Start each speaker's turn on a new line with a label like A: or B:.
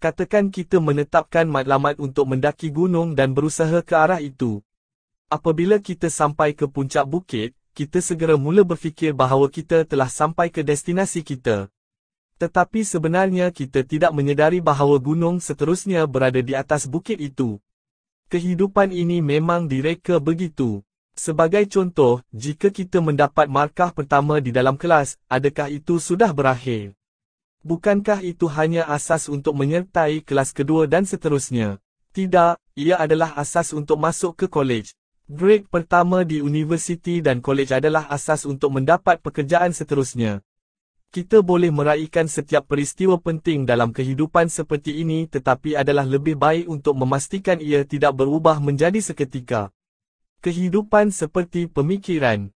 A: Katakan kita menetapkan matlamat untuk mendaki gunung dan berusaha ke arah itu. Apabila kita sampai ke puncak bukit, kita segera mula berfikir bahawa kita telah sampai ke destinasi kita. Tetapi sebenarnya kita tidak menyedari bahawa gunung seterusnya berada di atas bukit itu. Kehidupan ini memang direka begitu. Sebagai contoh, jika kita mendapat markah pertama di dalam kelas, adakah itu sudah berakhir? Bukankah itu hanya asas untuk menyertai kelas kedua dan seterusnya? Tidak, ia adalah asas untuk masuk ke kolej. Grade pertama di universiti dan kolej adalah asas untuk mendapat pekerjaan seterusnya. Kita boleh meraihkan setiap peristiwa penting dalam kehidupan seperti ini tetapi adalah lebih baik untuk memastikan ia tidak berubah menjadi seketika. Kehidupan seperti pemikiran